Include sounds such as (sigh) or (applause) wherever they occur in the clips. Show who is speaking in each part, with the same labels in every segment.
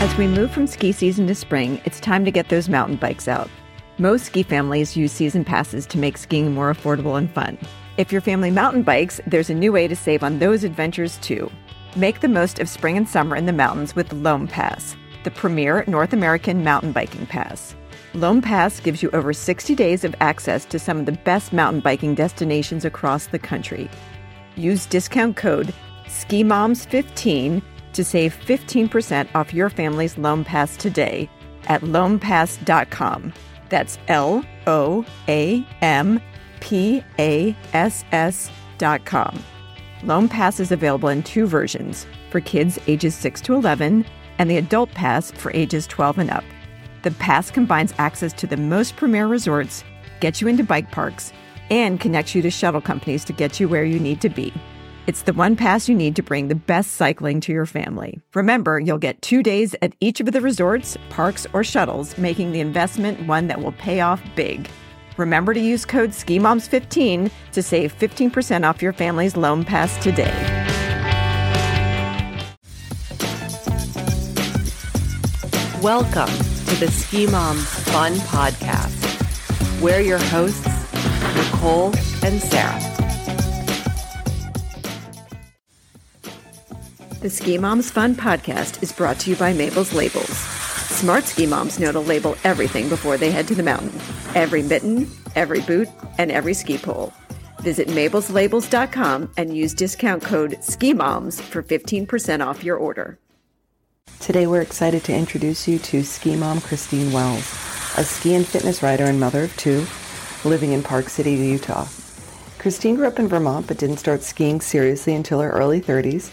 Speaker 1: As we move from ski season to spring, it's time to get those mountain bikes out. Most ski families use season passes to make skiing more affordable and fun. If your family mountain bikes, there's a new way to save on those adventures too. Make the most of spring and summer in the mountains with Loam Pass, the premier North American mountain biking pass. Loam Pass gives you over 60 days of access to some of the best mountain biking destinations across the country. Use discount code SKIMOMS15 to save 15% off your family's Loam Pass today at loampass.com. That's L O A M P A S S.com. Loam Pass is available in two versions for kids ages 6 to 11 and the Adult Pass for ages 12 and up. The pass combines access to the most premier resorts, gets you into bike parks, and connects you to shuttle companies to get you where you need to be. It's the one pass you need to bring the best cycling to your family. Remember, you'll get two days at each of the resorts, parks, or shuttles, making the investment one that will pay off big. Remember to use code SKIMOMS15 to save 15% off your family's Loam Pass today.
Speaker 2: Welcome to the Ski Moms Fun Podcast. We're your hosts, Nicole and Sarah.
Speaker 1: The Ski Moms Fun podcast is brought to you by Mabel's Labels. Smart ski moms know to label everything before they head to the mountain every mitten, every boot, and every ski pole. Visit mabelslabels.com and use discount code SKIMOMS for 15% off your order.
Speaker 3: Today we're excited to introduce you to ski mom Christine Wells, a ski and fitness writer and mother of two, living in Park City, Utah. Christine grew up in Vermont but didn't start skiing seriously until her early 30s,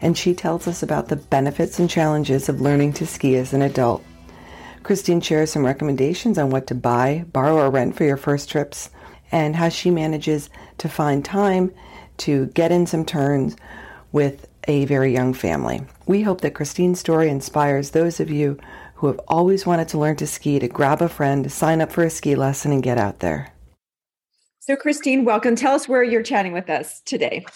Speaker 3: and she tells us about the benefits and challenges of learning to ski as an adult. Christine shares some recommendations on what to buy, borrow, or rent for your first trips, and how she manages to find time to get in some turns with a very young family. We hope that Christine's story inspires those of you who have always wanted to learn to ski to grab a friend, sign up for a ski lesson, and get out there.
Speaker 1: So, Christine, welcome. Tell us where you're chatting with us today.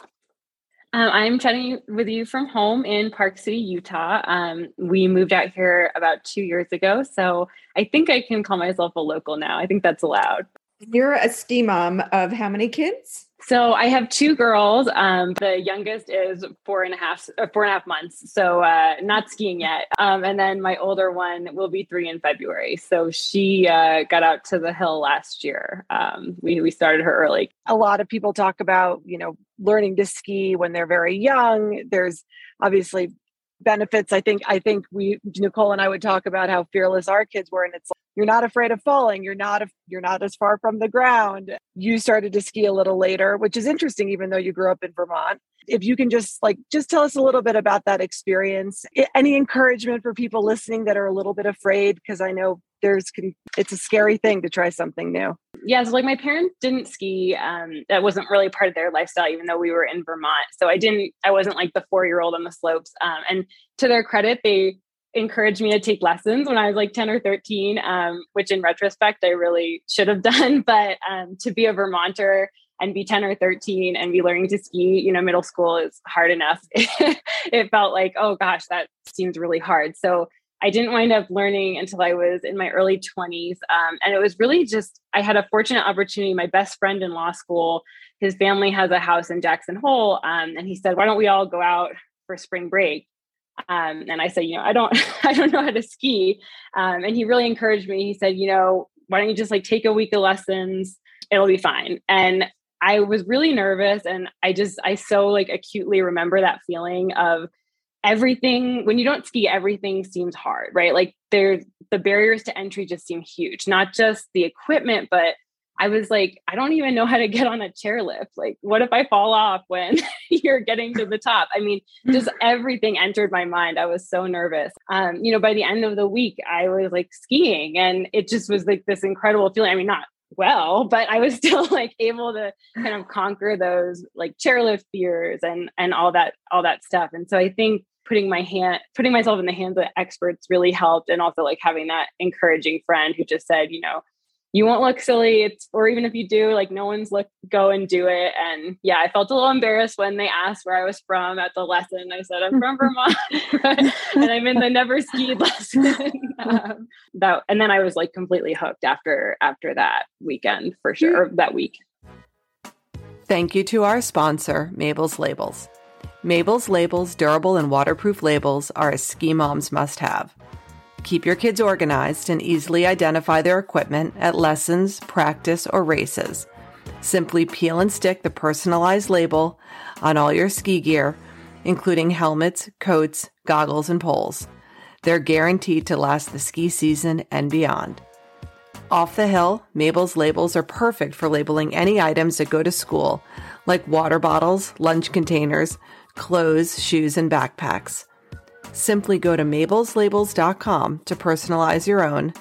Speaker 4: Um, I'm chatting with you from home in Park City, Utah. Um, we moved out here about two years ago, so I think I can call myself a local now. I think that's allowed.
Speaker 1: You're a ski mom of how many kids?
Speaker 4: So I have two girls. Um, the youngest is four and a half, uh, four and a half months. So uh, not skiing yet. Um, and then my older one will be three in February. So she uh, got out to the hill last year. Um, we we started her early.
Speaker 5: A lot of people talk about you know learning to ski when they're very young. There's obviously benefits. I think I think we Nicole and I would talk about how fearless our kids were, and it's you're not afraid of falling. You're not you're not as far from the ground. You started to ski a little later, which is interesting, even though you grew up in Vermont. If you can just like just tell us a little bit about that experience. Any encouragement for people listening that are a little bit afraid, because I know there's it's a scary thing to try something new
Speaker 4: yeah so like my parents didn't ski um, that wasn't really part of their lifestyle even though we were in vermont so i didn't i wasn't like the four year old on the slopes um, and to their credit they encouraged me to take lessons when i was like 10 or 13 um, which in retrospect i really should have (laughs) done but um, to be a vermonter and be 10 or 13 and be learning to ski you know middle school is hard enough (laughs) it felt like oh gosh that seems really hard so I didn't wind up learning until I was in my early 20s. Um, and it was really just, I had a fortunate opportunity. My best friend in law school, his family has a house in Jackson Hole. Um, and he said, why don't we all go out for spring break? Um, and I said, you know, I don't, (laughs) I don't know how to ski. Um, and he really encouraged me. He said, you know, why don't you just like take a week of lessons? It'll be fine. And I was really nervous. And I just, I so like acutely remember that feeling of, everything when you don't ski everything seems hard right like there's the barriers to entry just seem huge not just the equipment but i was like i don't even know how to get on a chairlift like what if i fall off when (laughs) you're getting to the top? I mean just (laughs) everything entered my mind. I was so nervous. Um, you know by the end of the week i was like skiing and it just was like this incredible feeling. I mean not well (laughs) but i was still like able to kind of conquer those like chairlift fears and and all that all that stuff. And so i think putting my hand putting myself in the hands of experts really helped and also like having that encouraging friend who just said you know you won't look silly. It's or even if you do, like no one's look go and do it. And yeah, I felt a little embarrassed when they asked where I was from at the lesson. I said I'm from (laughs) Vermont, (laughs) and I'm in the never skied lesson. (laughs) um, that and then I was like completely hooked after after that weekend for sure. that week.
Speaker 2: Thank you to our sponsor, Mabel's Labels. Mabel's Labels durable and waterproof labels are a ski mom's must have. Keep your kids organized and easily identify their equipment at lessons, practice, or races. Simply peel and stick the personalized label on all your ski gear, including helmets, coats, goggles, and poles. They're guaranteed to last the ski season and beyond. Off the hill, Mabel's labels are perfect for labeling any items that go to school, like water bottles, lunch containers, clothes, shoes, and backpacks. Simply go to mabelslabels.com to personalize your own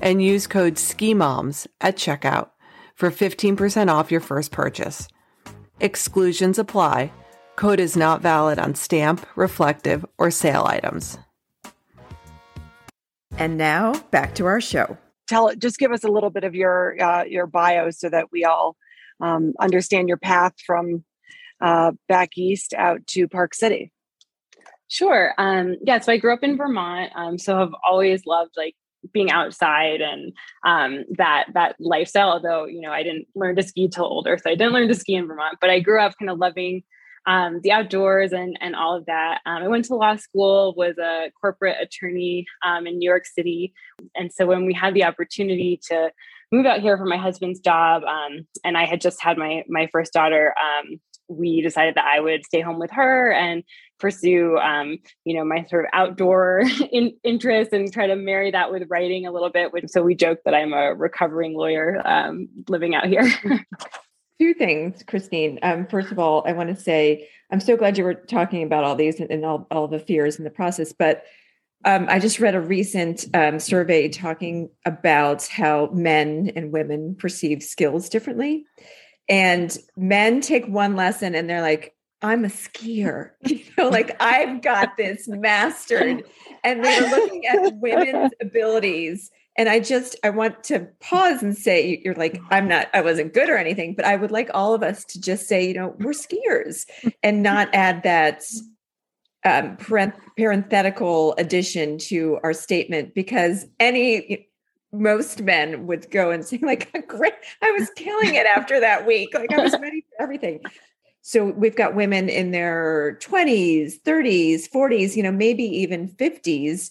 Speaker 2: and use code SKIMOMS at checkout for 15% off your first purchase. Exclusions apply. Code is not valid on stamp, reflective, or sale items.
Speaker 1: And now back to our show.
Speaker 5: Tell just give us a little bit of your uh, your bio so that we all um, understand your path from uh, back east out to Park City.
Speaker 4: Sure. Um, yeah. So I grew up in Vermont. Um, so I've always loved like being outside and um, that that lifestyle. Although you know I didn't learn to ski till older, so I didn't learn to ski in Vermont. But I grew up kind of loving um, the outdoors and and all of that. Um, I went to law school, was a corporate attorney um, in New York City, and so when we had the opportunity to move out here for my husband's job, um, and I had just had my my first daughter, um, we decided that I would stay home with her and pursue, um, you know, my sort of outdoor (laughs) in, interest and try to marry that with writing a little bit. Which, so we joke that I'm a recovering lawyer um, living out here. (laughs)
Speaker 1: Two things, Christine. Um, first of all, I want to say I'm so glad you were talking about all these and, and all, all the fears in the process. But um, I just read a recent um, survey talking about how men and women perceive skills differently. And men take one lesson and they're like, I'm a skier. (laughs) You know, like I've got this mastered. And they're looking at (laughs) women's abilities. And I just I want to pause and say you're like I'm not I wasn't good or anything, but I would like all of us to just say you know we're skiers and not add that um, parenthetical addition to our statement because any most men would go and say like (laughs) great i was killing it after that week. Like i was ready for everything. So we've got women in their 20s 30s 40s you know maybe even 50s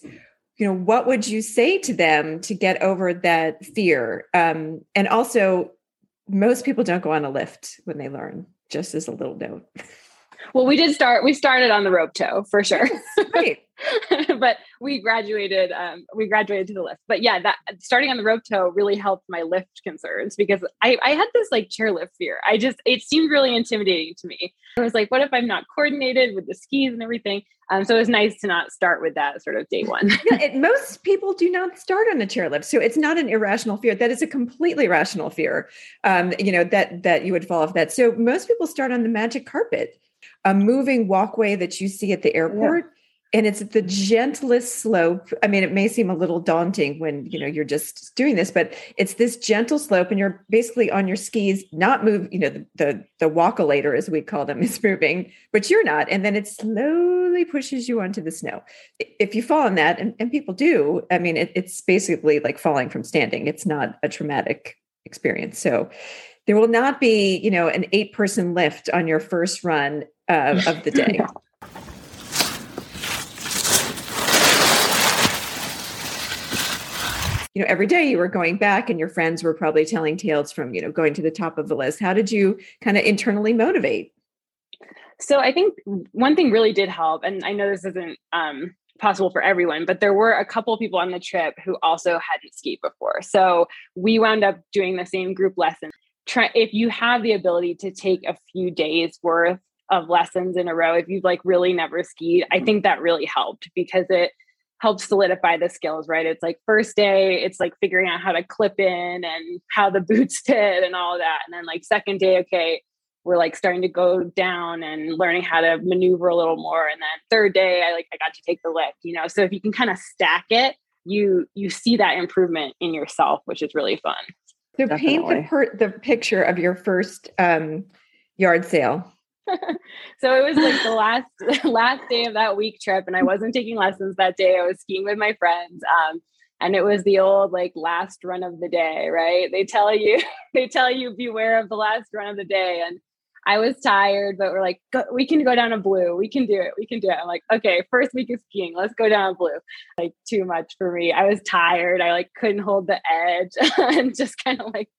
Speaker 1: you know what would you say to them to get over that fear? Um, and also most people don't go on a lift when they learn just as a little note (laughs)
Speaker 4: well we did start we started on the rope tow for sure.
Speaker 1: right (laughs)
Speaker 4: but we graduated um, we graduated to the lift. But yeah that starting on the rope tow really helped my lift concerns because I, I had this like chairlift fear. I just it seemed really intimidating to me. I was like what if i'm not coordinated with the skis and everything? Um, so it was nice to not start with that sort of day one.
Speaker 1: Yeah, (laughs) it, most people do not start on the chairlift so it's not an irrational fear. That is a completely rational fear um, you know that that you would fall off that. So most people start on the magic carpet a moving walkway that you see at the airport yeah and it's the gentlest slope. I mean it may seem a little daunting when you know you're just doing this but it's this gentle slope and you're basically on your skis not move you know the the, the walkalator as we call them (laughs) is moving but you're not and then it slowly pushes you onto the snow. If you fall on that and, and people do i mean it, it's basically like falling from standing. It's not a traumatic experience. So there will not be you know an eight person lift on your first run uh, of the day. (laughs) You know every day you were going back and your friends were probably telling tales from you know going to the top of the list. How did you kind of internally motivate?
Speaker 4: So i think one thing really did help and i know this isn't um, possible for everyone but there were a couple people on the trip who also hadn't skied before. So we wound up doing the same group lesson Try, if you have the ability to take a few days worth of lessons in a row if you've like really never skied i think that really helped because it helps solidify the skills, right? It's like first day, it's like figuring out how to clip in and how the (laughs) boots fit and all that. And then like second day, okay, we're like starting to go down and learning how to maneuver a little more. And then third day, I like I got to take the lift, you know. So if you can kind of stack it, you you see that improvement in yourself, which is really fun.
Speaker 1: So Definitely. paint the per- the picture of your first um, yard sale. (laughs)
Speaker 4: so it was like the last (laughs) last day of that week trip, and I wasn't taking lessons that day. I was skiing with my friends. Um, and it was the old like last run of the day, right? They tell you, (laughs) they tell you beware of the last run of the day. And I was tired, but we're like, we can go down a blue. We can do it. We can do it. I'm like, okay, first week of skiing, let's go down a blue. Like too much for me. I was tired. I like couldn't hold the edge (laughs) and just kind of like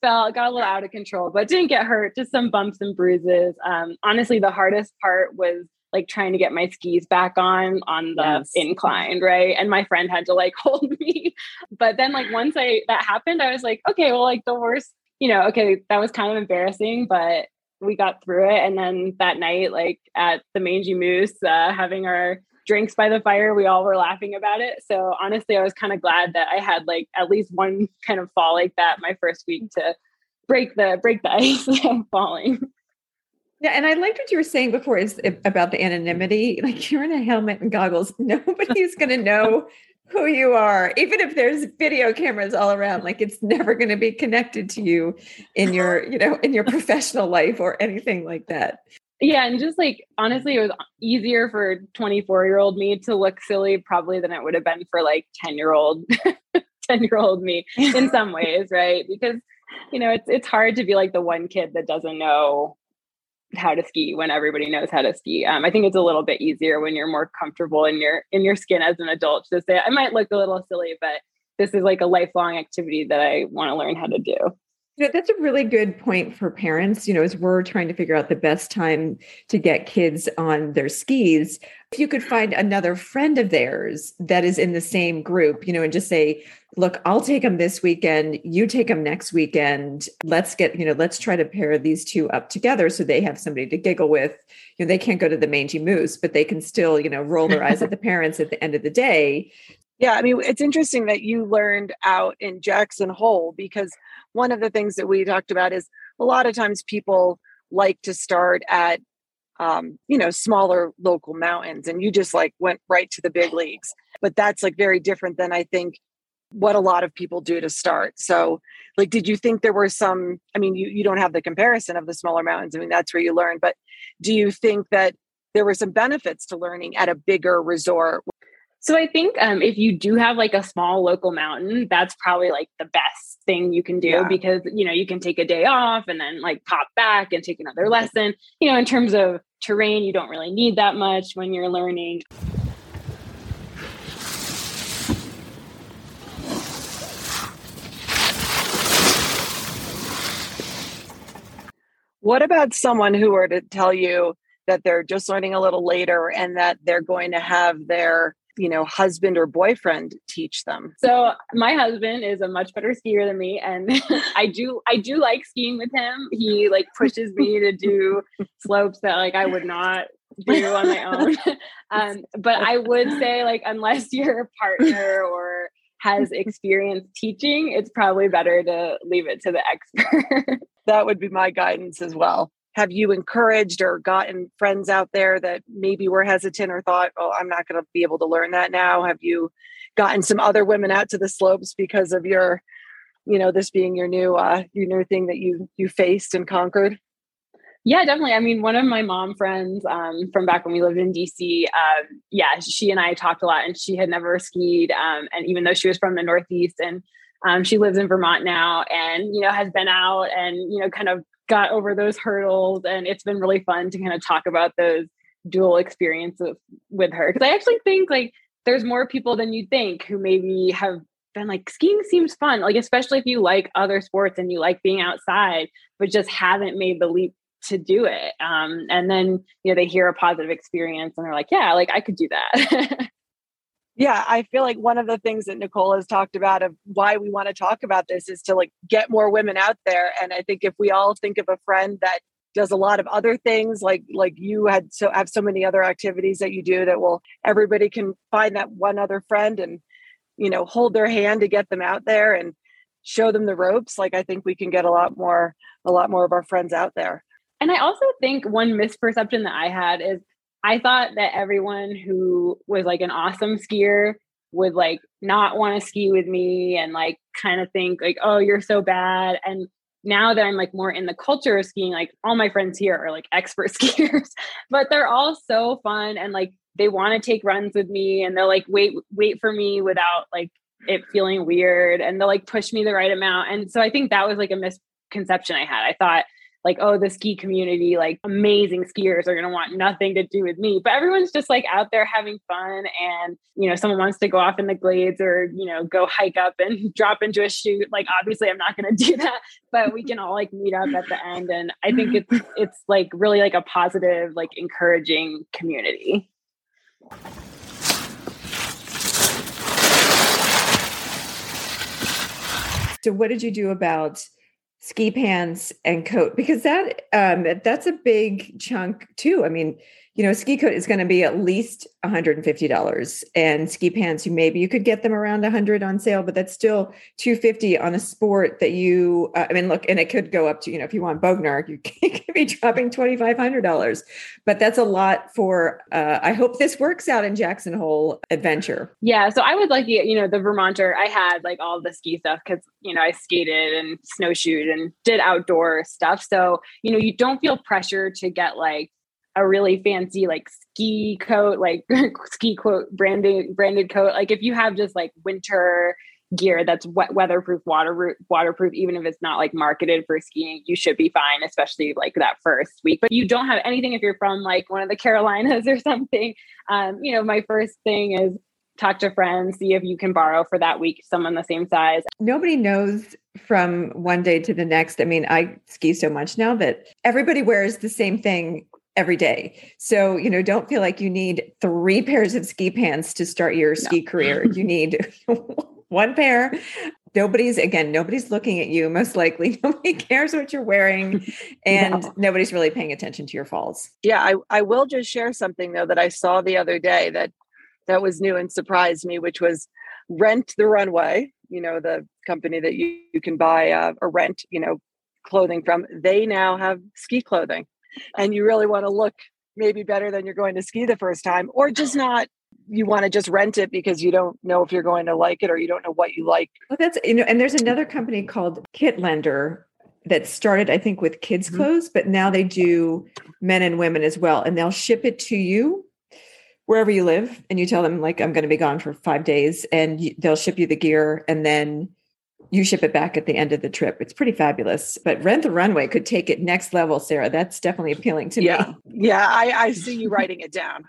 Speaker 4: fell, got a little out of control, but didn't get hurt. Just some bumps and bruises. Um, honestly, the hardest part was like trying to get my skis back on on the yes. incline right and my friend had to like (laughs) hold me but then like once i that happened i was like okay well like the worst you know okay that was kind of embarrassing but we got through it. And then that night, like at the Mangy Moose, uh, having our drinks by the fire, we all were laughing about it. So honestly, I was kind of glad that I had like at least one kind of fall like that my first week to break the break the (laughs) ice falling.
Speaker 1: Yeah, and I liked what you were saying before is about the anonymity. Like you're in a helmet and goggles. (laughs) Nobody's going to know who you are even if there's video cameras all around like it's never going to be connected to you in your you know in your professional life or anything like that.
Speaker 4: Yeah and just like honestly it was easier for 24 year old me to look silly probably than it would have been for like 10 year old (laughs) 10 year old me in (laughs) some ways right? Because you know it's it's hard to be like the one kid that doesn't know how to ski when everybody knows how to ski. Um, I think it's a little bit easier when you're more comfortable in your in your skin as an adult to say I might look a little silly, but this is like a lifelong activity that I want to learn how to do.
Speaker 1: You know, that's a really good point for parents. You know, as we're trying to figure out the best time to get kids on their skis, if you could find another friend of theirs that is in the same group, you know, and just say, look, I'll take them this weekend, you take them next weekend. Let's get, you know, let's try to pair these two up together so they have somebody to giggle with. You know, they can't go to the mangy moose, but they can still, you know, roll their eyes at the (laughs) parents at the end of the day.
Speaker 5: Yeah, I mean, it's interesting that you learned out in Jackson Hole because one of the things that we talked about is a lot of times people like to start at um, you know smaller local mountains and you just like went right to the big leagues. But that's like very different than i think what a lot of people do to start. So like did you think there were some i mean you, you don't have the comparison of the smaller mountains i mean that's where you learn but do you think that there were some benefits to learning at a bigger resort?
Speaker 4: So I think um, if you do have like a small local mountain, that's probably like the best thing you can do yeah. because you know you can take a day off and then like pop back and take another mm-hmm. lesson. You know, in terms of terrain, you don't really need that much when you're learning.
Speaker 5: What about someone who were to tell you that they're just learning a little later and that they're going to have their you know husband or boyfriend teach them?
Speaker 4: So my husband is a much better skier than me and (laughs) i do i do like skiing with him. He like pushes me to do (laughs) slopes that like i would not do on my (laughs) own. Um, but i would say like unless you're a partner or has experience teaching it's probably better to leave it to the expert.
Speaker 5: That would be my guidance as well have you encouraged or gotten friends out there that maybe were hesitant or thought, oh, I'm not going to be able to learn that now? Have you gotten some other women out to the slopes because of your, you know, this being your new, uh, your new thing that you you faced and conquered?
Speaker 4: Yeah, definitely. I mean, one of my mom friends um, from back when we lived in DC, um, yeah, she and I talked a lot, and she had never skied. Um, and even though she was from the Northeast, and um, she lives in Vermont now, and you know has been out and you know kind of got over those hurdles and it's been really fun to kind of talk about those dual experiences with her because i actually think like there's more people than you think who maybe have been like skiing seems fun like especially if you like other sports and you like being outside but just haven't made the leap to do it um, and then you know they hear a positive experience and they're like yeah like i could do that (laughs)
Speaker 5: Yeah, I feel like one of the things that Nicole has talked about of why we want to talk about this is to like get more women out there. And I think if we all think of a friend that does a lot of other things, like like you had so have so many other activities that you do that will everybody can find that one other friend and you know hold their hand to get them out there and show them the ropes. Like I think we can get a lot more a lot more of our friends out there.
Speaker 4: And I also think one misperception that I had is I thought that everyone who was like an awesome skier would like not want to ski with me and like kind of think like, oh, you're so bad. And now that I'm like more in the culture of skiing, like all my friends here are like (laughs) expert skiers, but they're all so fun and like they want to take runs with me and they'll like wait wait for me without like it feeling weird and they'll like push me the right amount. And so I think that was like a misconception I had. I thought like, oh, the ski community, like amazing skiers are going to want nothing to do with me. But everyone's just like out there having fun. And, you know, someone wants to go off in the glades or, you know, go hike up and (laughs) drop into a chute. Like, obviously, I'm not going (laughs) to do that, but we can all like meet up at the end. And I think it's, it's like really like a positive, like encouraging community.
Speaker 1: So, what did you do about ski pants and coat? Because that um, that's a big chunk too. I mean, you know, ski coat is going to be at least $150 and ski pants, you maybe you could get them around 100 on sale, but that's still 250 on a sport that you, uh, I mean, look, and it could go up to, you know, if you want Bogner, you (laughs) could be dropping $2,500, but that's a lot for, uh, I hope this works out in Jackson Hole adventure.
Speaker 4: Yeah. So I would like, you know, the Vermonter, I had like all the ski stuff because, you know, I skated and snowshoed and did outdoor stuff. So, you know, you don't feel pressure to get like a really fancy like ski coat, like (laughs) ski coat branded branded coat. Like if you have just like winter gear that's wet, weatherproof, water waterproof, even if it's not like marketed for skiing, you should be fine, especially like that first week. But you don't have anything if you're from like one of the Carolinas (laughs) or something. Um, you know, my first thing is talk to friends, see if you can borrow for that week someone the same size.
Speaker 1: Nobody knows from one day to the next. I mean, I ski so much now that everybody wears the same thing every day. So, you know, don't feel like you need three pairs of ski pants to start your no. ski career. (laughs) You need (laughs) one pair. Nobody's again, nobody's looking at you most likely. (laughs) Nobody cares what you're wearing and no. nobody's really paying attention to your falls.
Speaker 5: Yeah, I I will just share something though that I saw the other day that that was new and surprised me, which was Rent the Runway, you know, the company that you, you can buy uh, or rent, you know, clothing from. They now have ski clothing and you really want to look maybe better than you're going to ski the first time, or just (sighs) not you want to just rent it because you don't know if you're going to like it or you don't know what you like.
Speaker 1: Well, that's you know, and there's another company called Kit Lender that started, I think, with kids' mm-hmm. clothes, but now they do men and women as well, and they'll ship it to you wherever you live, and you tell them like I'm going to be gone for five days, and you, they'll ship you the gear, and then you ship it back at the end of the trip. It's pretty fabulous. But Rent the Runway could take it next level, Sarah. That's definitely appealing to
Speaker 5: yeah.
Speaker 1: me.
Speaker 5: Yeah, I, I see you (laughs) writing it down.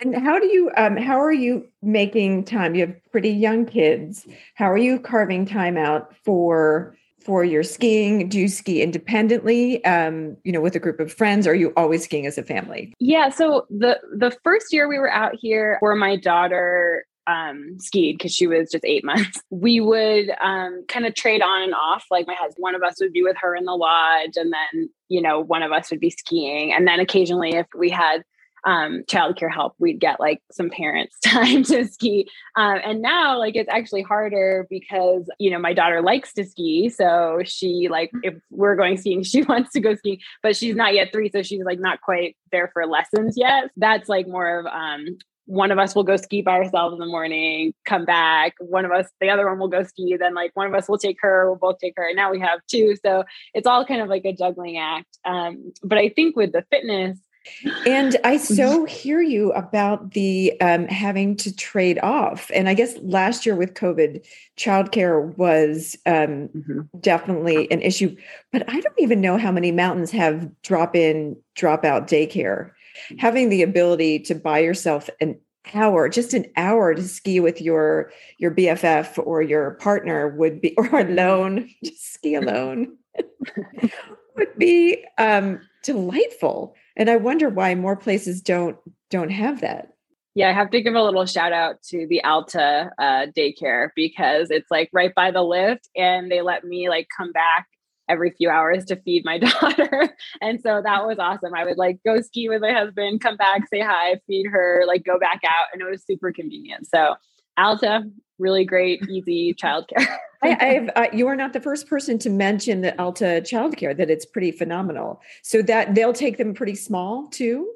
Speaker 1: And how do you um how are you making time? You have pretty young kids. How are you carving time out for for your skiing? Do you ski independently, um, you know, with a group of friends? Or are you always skiing as a family?
Speaker 4: Yeah. So the the first year we were out here, where my daughter um, skied because she was just eight (laughs) months, we would um, kind of trade on and off. Like my husband, one of us would be with her in the lodge, and then you know one of us would be skiing, and then occasionally if we had um, childcare help, we'd get like some parents (laughs) time to ski. Um, and now, like, it's actually harder because, you know, my daughter likes to ski. So she, like, mm. if we're going skiing, (laughs) she wants to go skiing, but she's not yet three. So she's like not quite there for lessons yet. That's like more of, um, one of us will go ski by ourselves in the morning, come back. One of us, the other one will go ski. Then, like, one of us will take her, we'll both take her. And now we have two. So it's all kind of like a juggling act. Um, but I think with the fitness,
Speaker 1: and I so hear you about the um, having to trade off. And I guess last year with COVID, childcare was um, mm-hmm. definitely an issue. But I don't even know how many mountains have drop in, drop out daycare. Having the ability to buy yourself an hour, just an hour to ski with your your BFF or your partner would be, (laughs) or alone, just ski alone, (laughs) would be um, delightful and i wonder why more places don't don't have that.
Speaker 4: Yeah i have to give a little shout out to the alta uh, daycare because it's like right by the lift and they let me like come back every few hours to feed my (laughs) daughter. And so that was awesome. I would like go ski with my husband come back say hi feed her like go back out and it was super convenient. So Alta, really great, easy (laughs) childcare.
Speaker 1: I, uh, you are not the first person to mention the Alta childcare that it's pretty phenomenal. So that they'll take them pretty small too.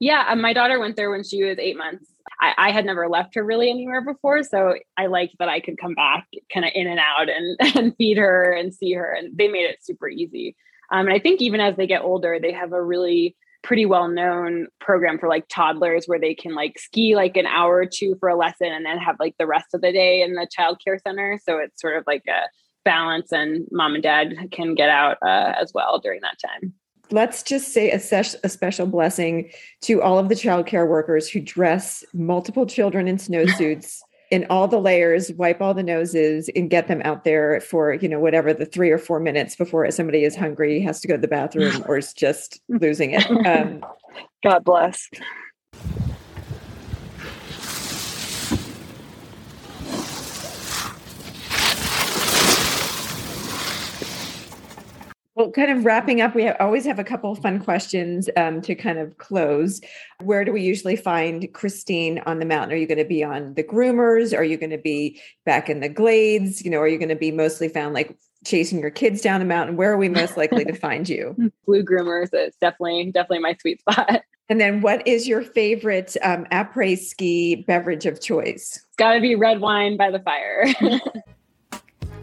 Speaker 4: Yeah, um, my daughter went there when she was eight months. I, I, had never left her really anywhere before, so I liked that I could come back, kind of in and out, and (laughs) and feed her and see her, and they made it super easy. Um, and I think even as they get older, they have a really pretty well known program for like toddlers where they can like ski like an hour or two for a lesson and then have like the rest of the day in the child care center. So it's sort of like a balance, and mom and dad can get out uh, as well during that time.
Speaker 1: Let's just say a, ses- a special blessing to all of the child care workers who dress multiple children in (laughs) snowsuits in all the layers, wipe all the noses, and get them out there for you know whatever the three or four minutes before somebody is hungry, has to go to the bathroom, (laughs) or is just losing it. Um,
Speaker 5: God bless.
Speaker 1: Well, kind of wrapping up, we have, always have a couple fun questions um, to kind of close. Where do we usually find Christine on the mountain? Are you going to be on the groomers? Are you going to be back in the glades? You know, are you going to be mostly found like chasing your kids down the mountain? Where are we most likely to find you? (laughs)
Speaker 4: Blue groomers is definitely definitely my sweet spot. (laughs)
Speaker 1: And then, what is your favorite um, après ski beverage of choice?
Speaker 4: It's got to be red wine by the fire. (laughs)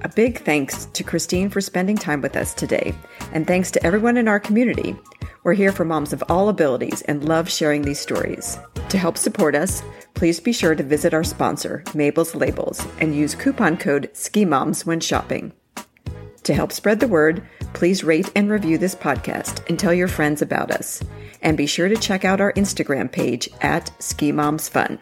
Speaker 1: A big thanks to Christine for spending time with us today, and thanks to everyone in our community. We're here for moms of all abilities and love sharing these stories. To help support us, please be sure to visit our sponsor, Mabel's Labels, and use coupon code SKIMOMS when shopping. To help spread the word, please rate and review this podcast and tell your friends about us. And be sure to check out our Instagram page at Ski Moms Fun.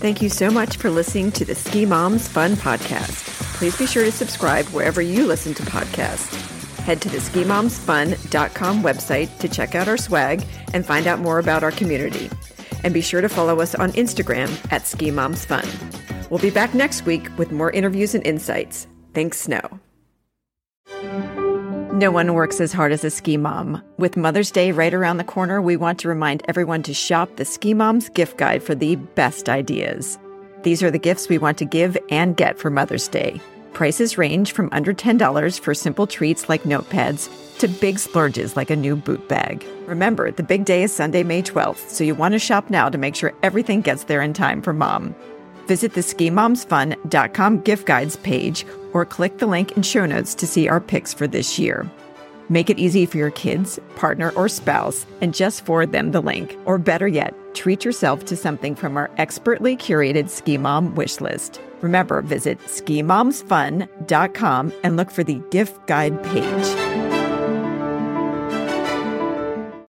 Speaker 1: Thank you so much for listening to the Ski Moms Fun podcast. Please be sure to subscribe wherever you listen to podcasts. Head to the skimomsfun.com website to check out our swag and find out more about our community. And be sure to follow us on Instagram at Ski Moms Fun. We'll be back next week with more interviews and insights. Thanks, Snow. No one works as hard as a ski mom. With Mother's Day right around the corner, we want to remind everyone to shop the Ski Mom's gift guide for the best ideas. These are the gifts we want to give and get for Mother's Day. Prices range from under $10 for simple treats like notepads to big splurges like a new boot bag. Remember, the big day is Sunday, May 12th, so you want to shop now to make sure everything gets there in time for mom. Visit the skimomsfun.com gift guides page or click the link in show notes to see our picks for this year. Make it easy for your kids, partner, or spouse and just forward them the link. Or better yet, treat yourself to something from our expertly curated Ski Mom wish list. Remember, visit skimomsfun.com and look for the gift guide page.